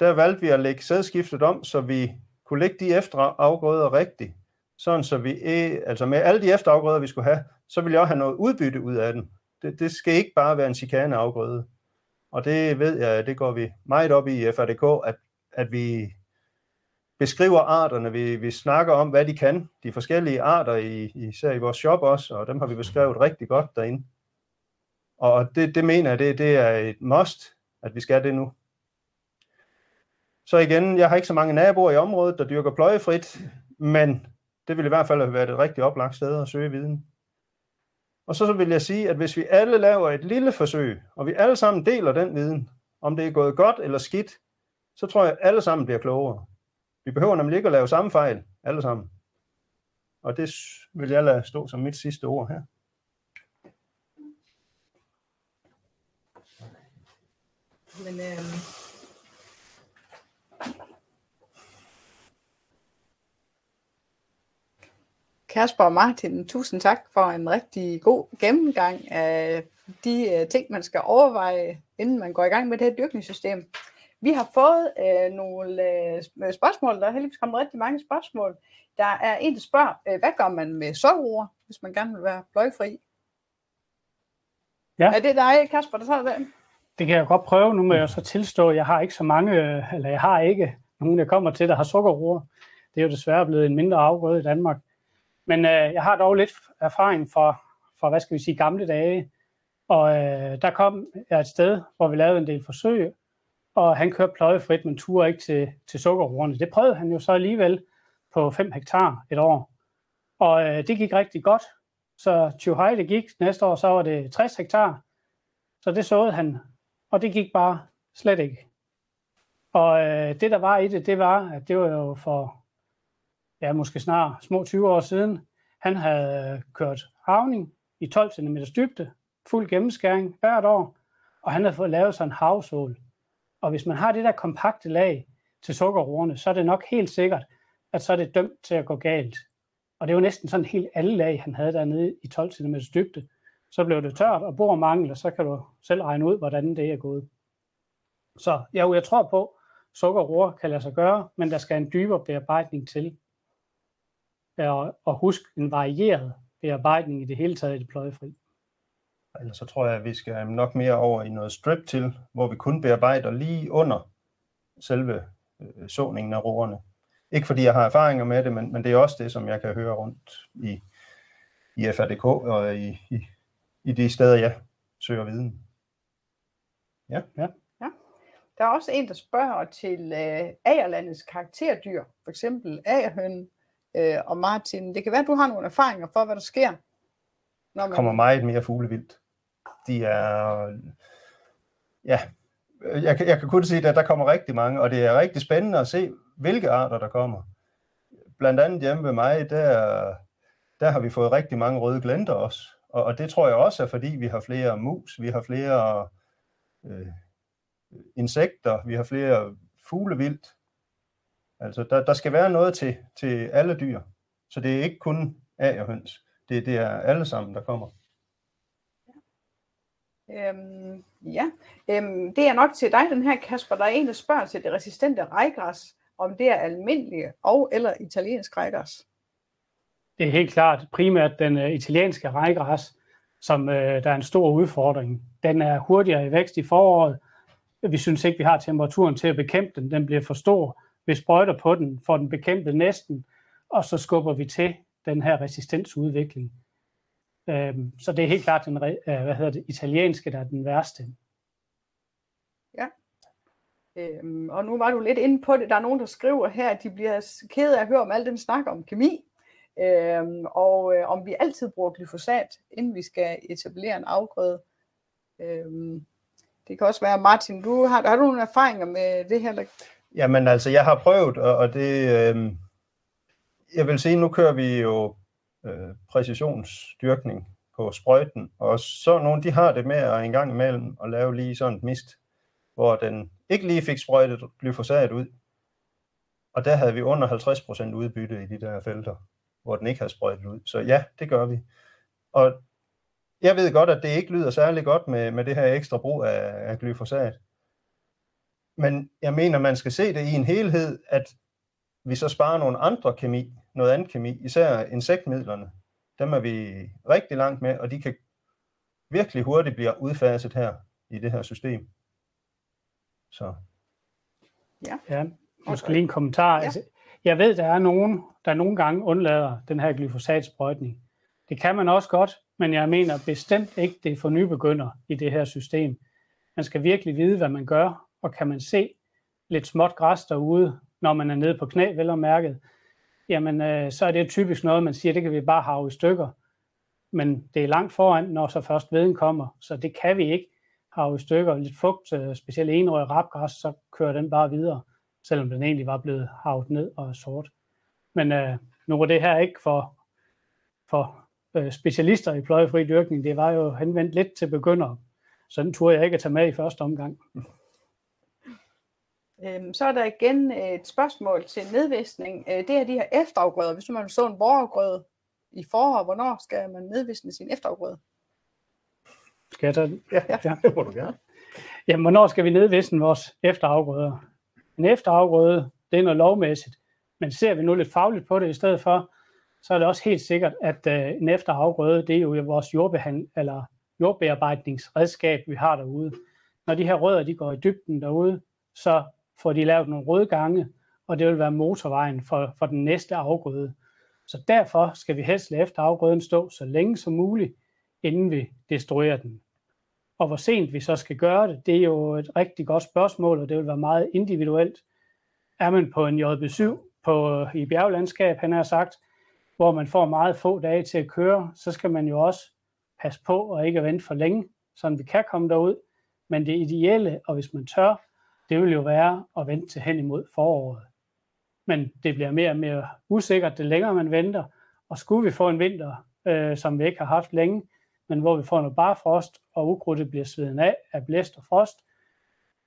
der valgte vi at lægge sædskiftet om, så vi kunne lægge de efterafgrøder rigtigt. Sådan så vi, e, altså med alle de efterafgrøder, vi skulle have, så vil jeg også have noget udbytte ud af den. Det, det skal ikke bare være en chikane afgrøde. Og det ved jeg, det går vi meget op i i FRDK, at, at vi beskriver arterne, vi, vi snakker om, hvad de kan, de forskellige arter, i, især i vores shop også, og dem har vi beskrevet rigtig godt derinde. Og det, det mener jeg, det, det er et must, at vi skal det nu. Så igen, jeg har ikke så mange naboer i området, der dyrker pløjefrit, men det vil i hvert fald have været et rigtig oplagt sted at søge viden. Og så vil jeg sige, at hvis vi alle laver et lille forsøg, og vi alle sammen deler den viden, om det er gået godt eller skidt, så tror jeg, at alle sammen bliver klogere. Vi behøver nemlig ikke at lave samme fejl, alle sammen. Og det vil jeg lade stå som mit sidste ord her. Men øh, Kasper og Martin, tusind tak for en rigtig god gennemgang af de uh, ting, man skal overveje, inden man går i gang med det her dyrkningssystem. Vi har fået øh, nogle øh, spørgsmål, der er heldigvis kommet rigtig mange spørgsmål. Der er en, der spørger, øh, hvad gør man med sukkerroer, hvis man gerne vil være bløjfri? Ja. Er det dig, Kasper, der tager det? Det kan jeg godt prøve. Nu må jeg så tilstå, at jeg har ikke så mange, øh, eller jeg har ikke nogen, der kommer til, der har sukkerroer. Det er jo desværre blevet en mindre afgrøde i Danmark. Men øh, jeg har dog lidt erfaring fra, fra, hvad skal vi sige, gamle dage. Og øh, der kom jeg et sted, hvor vi lavede en del forsøg, og han kørte pløjefrit, men turde ikke til, til sukkerroerne. Det prøvede han jo så alligevel på 5 hektar et år. Og øh, det gik rigtig godt. Så Tjuhaj, det gik. Næste år, så var det 60 hektar. Så det såede han. Og det gik bare slet ikke. Og øh, det, der var i det, det var, at det var jo for, ja, måske snart små 20 år siden. Han havde øh, kørt havning i 12 cm dybde, fuld gennemskæring hvert år, og han havde fået lavet sådan en havsål. Og hvis man har det der kompakte lag til sukkerroerne, så er det nok helt sikkert, at så er det dømt til at gå galt. Og det var næsten sådan helt alle lag, han havde dernede i 12 cm dybde. Så blev det tørt og bormangel, og så kan du selv regne ud, hvordan det er gået. Så jo, jeg tror på, at sukkerroer kan lade sig gøre, men der skal en dybere bearbejdning til. Og, og husk en varieret bearbejdning i det hele taget i det pløjefri. Ellers så tror jeg, at vi skal nok mere over i noget strip til, hvor vi kun bearbejder lige under selve øh, såningen af roerne. Ikke fordi jeg har erfaringer med det, men, men det er også det, som jeg kan høre rundt i, i FRDK og i, i, i de steder, jeg søger viden. Ja. ja. ja. Der er også en, der spørger til øh, agerlandets karakterdyr, for eksempel agerhøn øh, og Martin. Det kan være, at du har nogle erfaringer for, hvad der sker. Når man... Der kommer meget mere fuglevildt. De er... Ja, jeg, jeg kan kun sige, at der kommer rigtig mange, og det er rigtig spændende at se, hvilke arter der kommer. Blandt andet hjemme ved mig, der, der har vi fået rigtig mange røde glenter også. Og, og det tror jeg også er, fordi vi har flere mus, vi har flere øh, insekter, vi har flere fuglevildt. Altså, der, der skal være noget til, til alle dyr. Så det er ikke kun agerhøns. Det, det er alle sammen, der kommer. Øhm, ja, øhm, det er nok til dig, den her Kasper. Der er en, der spørger til det resistente rejgræs, om det er almindelige og eller italiensk rejgræs. Det er helt klart primært den uh, italienske rejgræs, som uh, der er en stor udfordring. Den er hurtigere i vækst i foråret. Vi synes ikke, vi har temperaturen til at bekæmpe den. Den bliver for stor. Vi sprøjter på den, får den bekæmpet næsten, og så skubber vi til den her resistensudvikling. Øhm, så det er helt klart den øh, hvad hedder det, italienske, der er den værste. Ja. Øhm, og nu var du lidt inde på det. Der er nogen, der skriver her, at de bliver ked af at høre om al den snak om kemi, øhm, og øh, om vi altid bruger glyfosat, inden vi skal etablere en afgrøde. Øhm, det kan også være, Martin, du har, har du nogle erfaringer med det her? Der... Jamen altså, jeg har prøvet, og, og det, øh, jeg vil sige, nu kører vi jo øh, præcisionsdyrkning på sprøjten, og så nogle, de har det med at en gang imellem at lave lige sådan et mist, hvor den ikke lige fik sprøjtet glyfosat ud, og der havde vi under 50% udbytte i de der felter, hvor den ikke havde sprøjtet ud. Så ja, det gør vi. Og jeg ved godt, at det ikke lyder særlig godt med, med det her ekstra brug af, af glyfosat. Men jeg mener, man skal se det i en helhed, at vi så sparer nogle andre kemi, noget andet kemi, især insektmidlerne. Dem er vi rigtig langt med, og de kan virkelig hurtigt blive udfaset her i det her system. Så. Ja. ja måske lige en kommentar. Ja. Altså, jeg ved, der er nogen, der nogle gange undlader den her glyfosatsprøjtning. Det kan man også godt, men jeg mener bestemt ikke, det er for nybegynder i det her system. Man skal virkelig vide, hvad man gør, og kan man se lidt småt græs derude, når man er nede på knæ, vel og mærket, jamen øh, så er det typisk noget, man siger, det kan vi bare have i stykker. Men det er langt foran, når så først veden kommer, så det kan vi ikke have i stykker. Lidt fugt, øh, specielt enrøg rapgræs, så kører den bare videre, selvom den egentlig var blevet havet ned og sort. Men øh, nu var det her ikke for, for øh, specialister i pløjefri dyrkning, det var jo henvendt lidt til begyndere. Så den turde jeg ikke at tage med i første omgang. Øhm, så er der igen et spørgsmål til nedvisning. Øh, det er de her efterafgrøder. Hvis man så en vorafgrøde i forår, hvornår skal man nedvisne sin efterafgrøde? Skal jeg tage den? Ja, ja. det må du gerne. Jamen, hvornår skal vi nedvisse vores efterafgrøder? En efterafgrøde, det er noget lovmæssigt. Men ser vi nu lidt fagligt på det i stedet for, så er det også helt sikkert, at øh, en efterafgrøde, det er jo vores jordbehandling, eller jordbearbejdningsredskab, vi har derude. Når de her rødder de går i dybden derude, så får de lavet nogle rødgange, og det vil være motorvejen for, for den næste afgrøde. Så derfor skal vi helst lade efterafgrøden stå så længe som muligt, inden vi destruerer den. Og hvor sent vi så skal gøre det, det er jo et rigtig godt spørgsmål, og det vil være meget individuelt. Er man på en JB7 på, i bjerglandskab, han har sagt, hvor man får meget få dage til at køre, så skal man jo også passe på og ikke vente for længe, så vi kan komme derud. Men det ideelle, og hvis man tør, det vil jo være at vente til hen imod foråret. Men det bliver mere og mere usikkert, det længere man venter. Og skulle vi få en vinter, øh, som vi ikke har haft længe, men hvor vi får noget bare frost, og ukrudtet bliver sveden af af blæst og frost,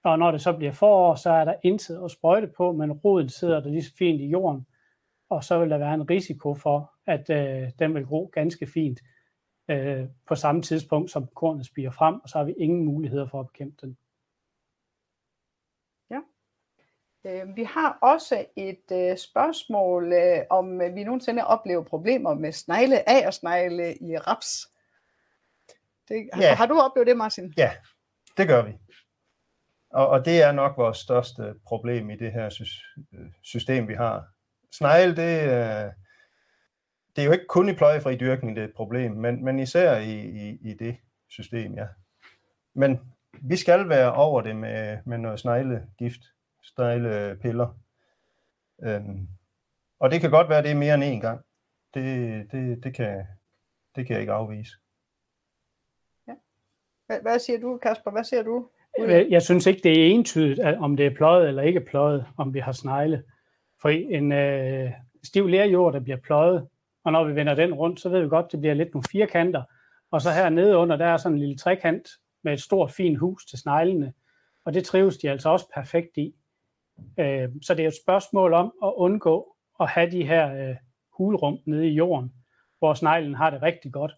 og når det så bliver forår, så er der intet at sprøjte på, men roden sidder der lige så fint i jorden, og så vil der være en risiko for, at øh, den vil gro ganske fint øh, på samme tidspunkt, som kornet spiger frem, og så har vi ingen muligheder for at bekæmpe den. Ja. Øh, vi har også et øh, spørgsmål, øh, om vi nogensinde oplever problemer med snegle af og snegle i raps. Det, ja. Har du oplevet det, Martin? Ja, det gør vi. Og, og det er nok vores største problem i det her system, vi har. Snegle, det, det er jo ikke kun i pløjefri dyrkning, det er et problem, men, men især i, i, i det system, ja. Men vi skal være over det med, med noget sneglegift, sneglepiller. Øhm, og det kan godt være, at det er mere end én gang. Det, det, det, kan, det kan jeg ikke afvise. Ja. Hvad, hvad siger du, Kasper? Hvad siger du? Jeg synes ikke, det er entydigt, om det er pløjet eller ikke pløjet, om vi har snegle. For en øh, stiv lærjord, der bliver pløjet, og når vi vender den rundt, så ved vi godt, at det bliver lidt nogle firkanter. Og så her nede under, der er sådan en lille trekant med et stort, fint hus til sneglene. Og det trives de altså også perfekt i. Øh, så det er et spørgsmål om at undgå at have de her øh, hulrum nede i jorden, hvor sneglen har det rigtig godt.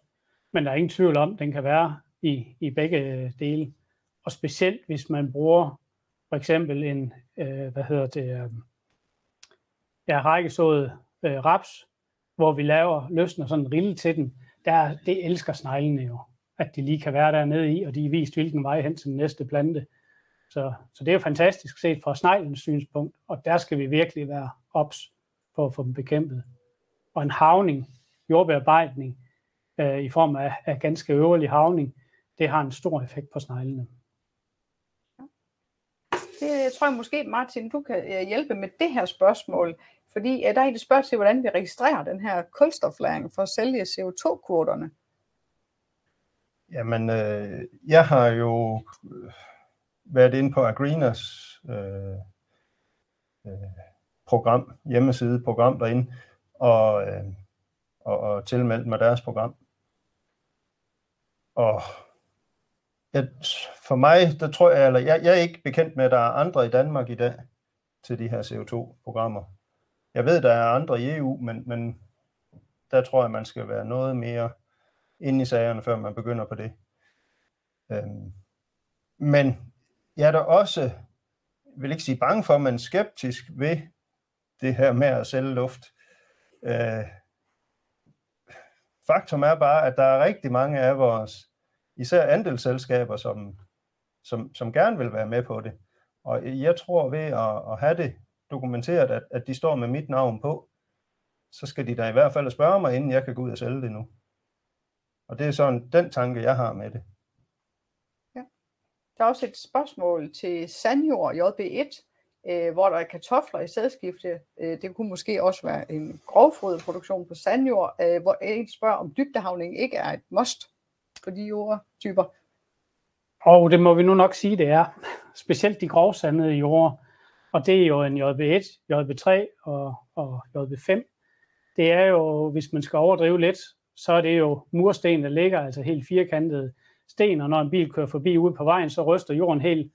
Men der er ingen tvivl om, at den kan være i, i begge øh, dele. Og specielt hvis man bruger for eksempel en, øh, hvad hedder det, øh, ja, rækkesået øh, raps, hvor vi laver, løsner sådan en rille til den, der, det elsker sneglene jo, at de lige kan være dernede i, og de er vist, hvilken vej hen til den næste plante. Så, så det er jo fantastisk set fra sneglens synspunkt, og der skal vi virkelig være ops på at få dem bekæmpet. Og en havning, jordbearbejdning, øh, i form af, af ganske øverlig havning, det har en stor effekt på sneglene. Det tror jeg måske, Martin, du kan øh, hjælpe med det her spørgsmål. Fordi der er et spørgsmål til, hvordan vi registrerer den her kulstoflæring for at sælge CO2-kvoterne. Jamen, øh, jeg har jo været inde på Agrinas øh, øh, program, hjemmeside program derinde, og, øh, og, og tilmeldt mig deres program. Og jeg, for mig, der tror jeg, eller jeg, jeg er ikke bekendt med, at der er andre i Danmark i dag til de her CO2-programmer. Jeg ved, der er andre i EU, men, men der tror jeg, man skal være noget mere inde i sagerne, før man begynder på det. Øhm, men jeg er da også, vil ikke sige bange for, men skeptisk ved det her med at sælge luft. Øh, faktum er bare, at der er rigtig mange af vores, især andelsselskaber, som, som, som gerne vil være med på det. Og jeg tror ved at, at have det dokumenteret, at, at de står med mit navn på, så skal de da i hvert fald spørge mig, inden jeg kan gå ud og sælge det nu. Og det er sådan den tanke, jeg har med det. Der er også et spørgsmål til Sandjord JB1, øh, hvor der er kartofler i sædskifte. Øh, det kunne måske også være en grovfoderproduktion på sandjord, øh, hvor en spørger, om dybdehavning ikke er et must for de jordtyper. Og det må vi nu nok sige, det er. Specielt de grovsandede jorder og det er jo en JB1, JB3 og, og JB5. Det er jo, hvis man skal overdrive lidt, så er det jo mursten, der ligger, altså helt firkantede sten, og når en bil kører forbi ude på vejen, så ryster jorden helt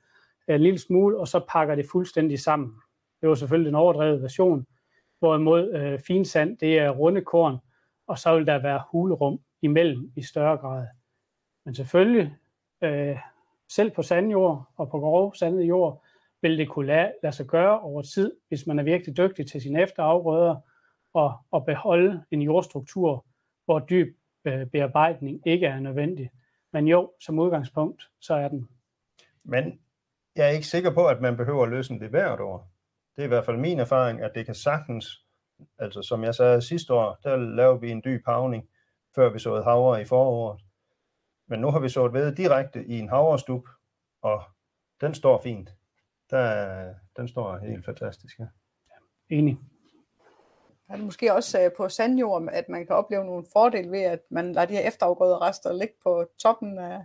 øh, en lille smule, og så pakker det fuldstændig sammen. Det er selvfølgelig den overdrevet version, hvorimod øh, finsand, det er runde korn, og så vil der være hulrum imellem i større grad. Men selvfølgelig, øh, selv på sandjord og på grov sandet jord, vil det kunne lade, lade sig gøre over tid, hvis man er virkelig dygtig til sine efterafgrøder og, og beholde en jordstruktur, hvor dyb øh, bearbejdning ikke er nødvendig. Men jo, som udgangspunkt, så er den. Men jeg er ikke sikker på, at man behøver at løse det hvert år. Det er i hvert fald min erfaring, at det kan sagtens, altså som jeg sagde sidste år, der lavede vi en dyb havning, før vi såede havre i foråret. Men nu har vi sået ved direkte i en havrestup, og den står fint. Der, den står helt fantastisk. Ja. Enig. Er det måske også øh, på sandjord, at man kan opleve nogle fordele ved, at man lader de her efterafgrøde rester ligge på toppen af,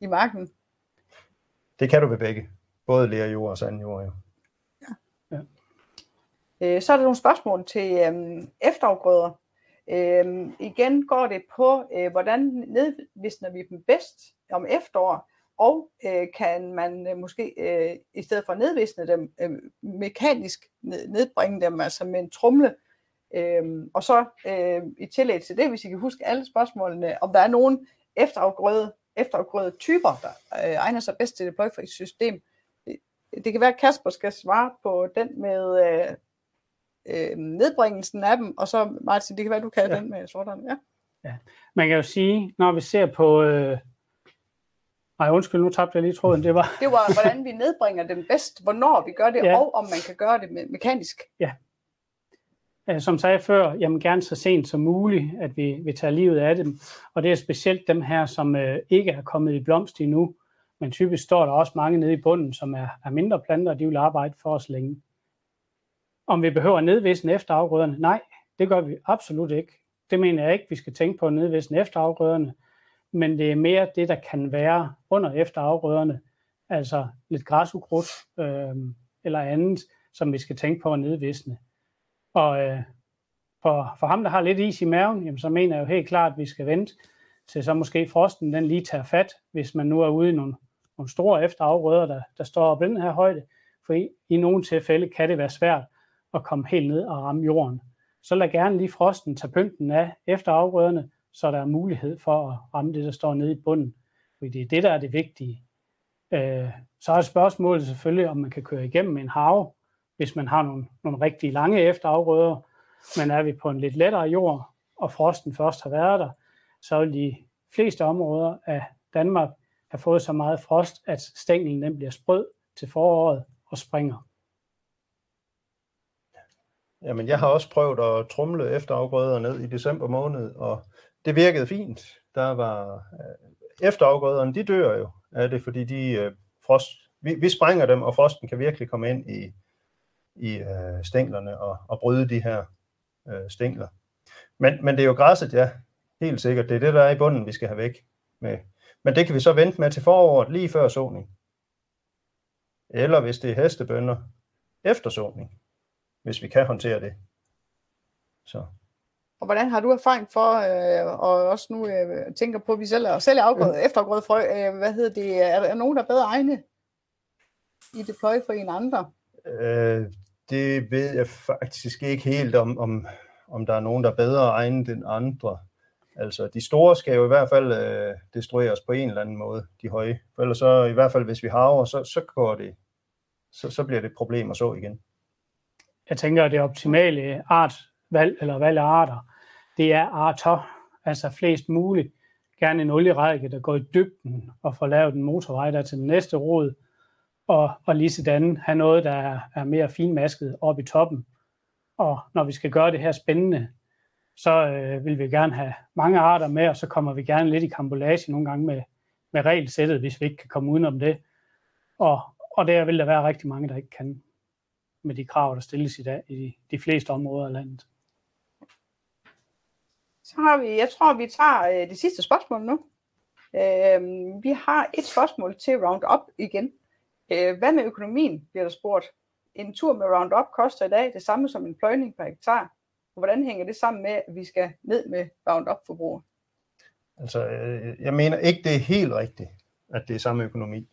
i marken? Det kan du ved begge. Både lerjord og sandjord. Ja. ja. Øh, så er der nogle spørgsmål til øhm, efterafgrøder. Øhm, igen går det på, øh, hvordan nedvisner vi dem bedst om efterår, og øh, kan man øh, måske øh, i stedet for at nedvisne dem, øh, mekanisk nedbringe dem, altså med en trumle. Øh, og så øh, i tillæg til det, hvis I kan huske alle spørgsmålene, om der er nogen efterafgrøde, efterafgrøde typer, der øh, egner sig bedst til det system. Det, det kan være, at Kasper skal svare på den med øh, øh, nedbringelsen af dem, og så Martin, det kan være, du kan ja. den med sorterne. Ja. ja. Man kan jo sige, når vi ser på øh, Nej, undskyld, nu tabte jeg lige tråden. Det var, det var hvordan vi nedbringer dem bedst, hvornår vi gør det, ja. og om man kan gøre det me- mekanisk. Ja. Øh, som sagde før, jamen gerne så sent som muligt, at vi, vi tager livet af dem. Og det er specielt dem her, som øh, ikke er kommet i blomst endnu. Men typisk står der også mange nede i bunden, som er, er mindre planter, og de vil arbejde for os længe. Om vi behøver at nedvisne efter afgrøderne? Nej, det gør vi absolut ikke. Det mener jeg ikke, vi skal tænke på at nedvisne efter afgrøderne men det er mere det, der kan være under efterafgrøderne, altså lidt græsukrudt øh, eller andet, som vi skal tænke på at nedvisne. Og øh, for, for ham, der har lidt is i maven, jamen, så mener jeg jo helt klart, at vi skal vente til så måske frosten den lige tager fat, hvis man nu er ude i nogle, nogle store efterafgrøder, der, der står op i den her højde. For i, i nogle tilfælde kan det være svært at komme helt ned og ramme jorden. Så lad gerne lige frosten tage pynten af efterafgrøderne, så der er mulighed for at ramme det, der står nede i bunden. Fordi det er det, der er det vigtige. Øh, så er spørgsmålet selvfølgelig, om man kan køre igennem en have, hvis man har nogle, nogle rigtig lange efterafgrøder. Men er vi på en lidt lettere jord, og frosten først har været der, så vil de fleste områder af Danmark have fået så meget frost, at stænglen den bliver sprød til foråret og springer. Jamen, jeg har også prøvet at trumle efterafgrøder ned i december måned, og det virkede fint. Der var øh, efterafgrøderne, de dør jo af det, fordi de øh, frost, vi, vi sprænger dem, og frosten kan virkelig komme ind i, i øh, stænglerne og, og bryde de her øh, stængler. Men, men det er jo græsset, ja, helt sikkert. Det er det, der er i bunden, vi skal have væk med. Men det kan vi så vente med til foråret, lige før såning. Eller hvis det er hestebønder, efter såning, hvis vi kan håndtere det. Så og hvordan har du erfaring for, øh, og også nu øh, tænker på, at vi selv, er afgrød, mm. efterafgrød frø, øh, hvad hedder det, er der nogen, der er bedre egne i deployfri end andre? Øh, det ved jeg faktisk ikke helt, om, om, om der er nogen, der er bedre egnet end andre. Altså, de store skal jo i hvert fald øh, destrueres på en eller anden måde, de høje. For ellers så, i hvert fald hvis vi haver, så, så går det, så, så bliver det et problem at så igen. Jeg tænker, at det optimale artvalg, eller valg af arter, det er arter, altså flest muligt. Gerne en olierække, der går i dybden og får lavet en motorvej der til den næste rod, og, og lige sådan have noget, der er, er mere finmasket oppe i toppen. Og når vi skal gøre det her spændende, så øh, vil vi gerne have mange arter med, og så kommer vi gerne lidt i kambolage nogle gange med, med regelsættet, hvis vi ikke kan komme udenom det. Og, og der vil der være rigtig mange, der ikke kan med de krav, der stilles i dag i de, de fleste områder af landet. Så har vi, jeg tror, vi tager øh, det sidste spørgsmål nu. Øh, vi har et spørgsmål til Roundup igen. Øh, hvad med økonomien, bliver der spurgt. En tur med Roundup koster i dag det samme som en pløjning per hektar. Hvordan hænger det sammen med, at vi skal ned med Roundup-forbruget? Altså, øh, jeg mener ikke, det er helt rigtigt, at det er samme økonomi.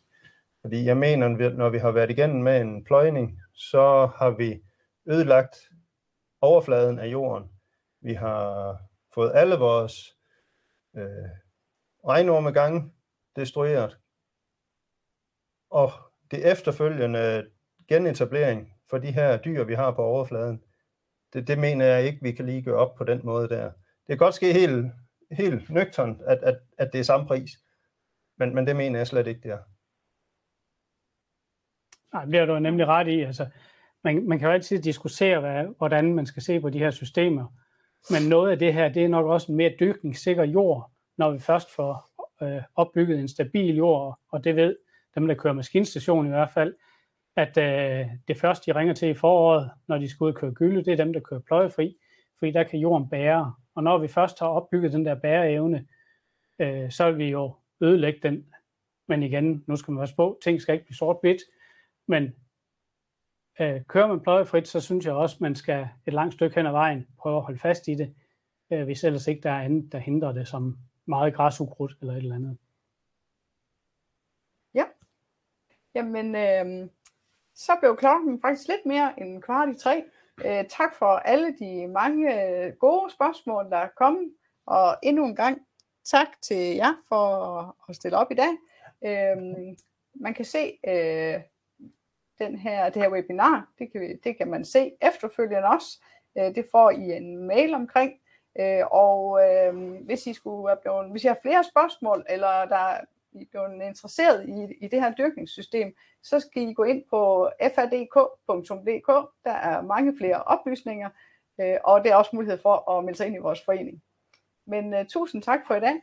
Fordi jeg mener, når vi har været igennem med en pløjning, så har vi ødelagt overfladen af jorden. Vi har fået alle vores øh, regnorme gange destrueret. og det efterfølgende genetablering for de her dyr, vi har på overfladen, det, det mener jeg ikke, vi kan lige gøre op på den måde der. Det kan godt ske helt, helt nøgternt, at, at, at det er samme pris, men, men det mener jeg slet ikke, det er. Nej, det er du nemlig ret i. Altså, man, man kan jo altid diskutere, hvad, hvordan man skal se på de her systemer. Men noget af det her, det er nok også en mere dykningssikker jord, når vi først får øh, opbygget en stabil jord, og det ved dem, der kører maskinstation i hvert fald, at øh, det første, de ringer til i foråret, når de skal ud og køre gylde, det er dem, der kører pløjefri, fordi der kan jorden bære. Og når vi først har opbygget den der bæreevne, øh, så vil vi jo ødelægge den. Men igen, nu skal man være på, ting skal ikke blive sort-hvidt, men øh, kører man pløjefrit, så synes jeg også, man skal et langt stykke hen ad vejen prøve at holde fast i det, øh, hvis ellers ikke der er andet, der hindrer det som meget græsukrudt eller et eller andet. Ja. Jamen, øh, så blev klokken faktisk lidt mere end kvart i tre. Øh, tak for alle de mange øh, gode spørgsmål, der er kommet, og endnu en gang tak til jer for at stille op i dag. Øh, man kan se øh, den her, det her webinar, det kan, det kan man se efterfølgende også. Øh, det får I en mail omkring. Øh, og øh, hvis I skulle have blevet, hvis I har flere spørgsmål, eller der i er blevet interesseret i, i det her dyrkningssystem, så skal I gå ind på fadk.dk. Der er mange flere oplysninger, øh, og det er også mulighed for at melde sig ind i vores forening. Men uh, tusind tak for i dag.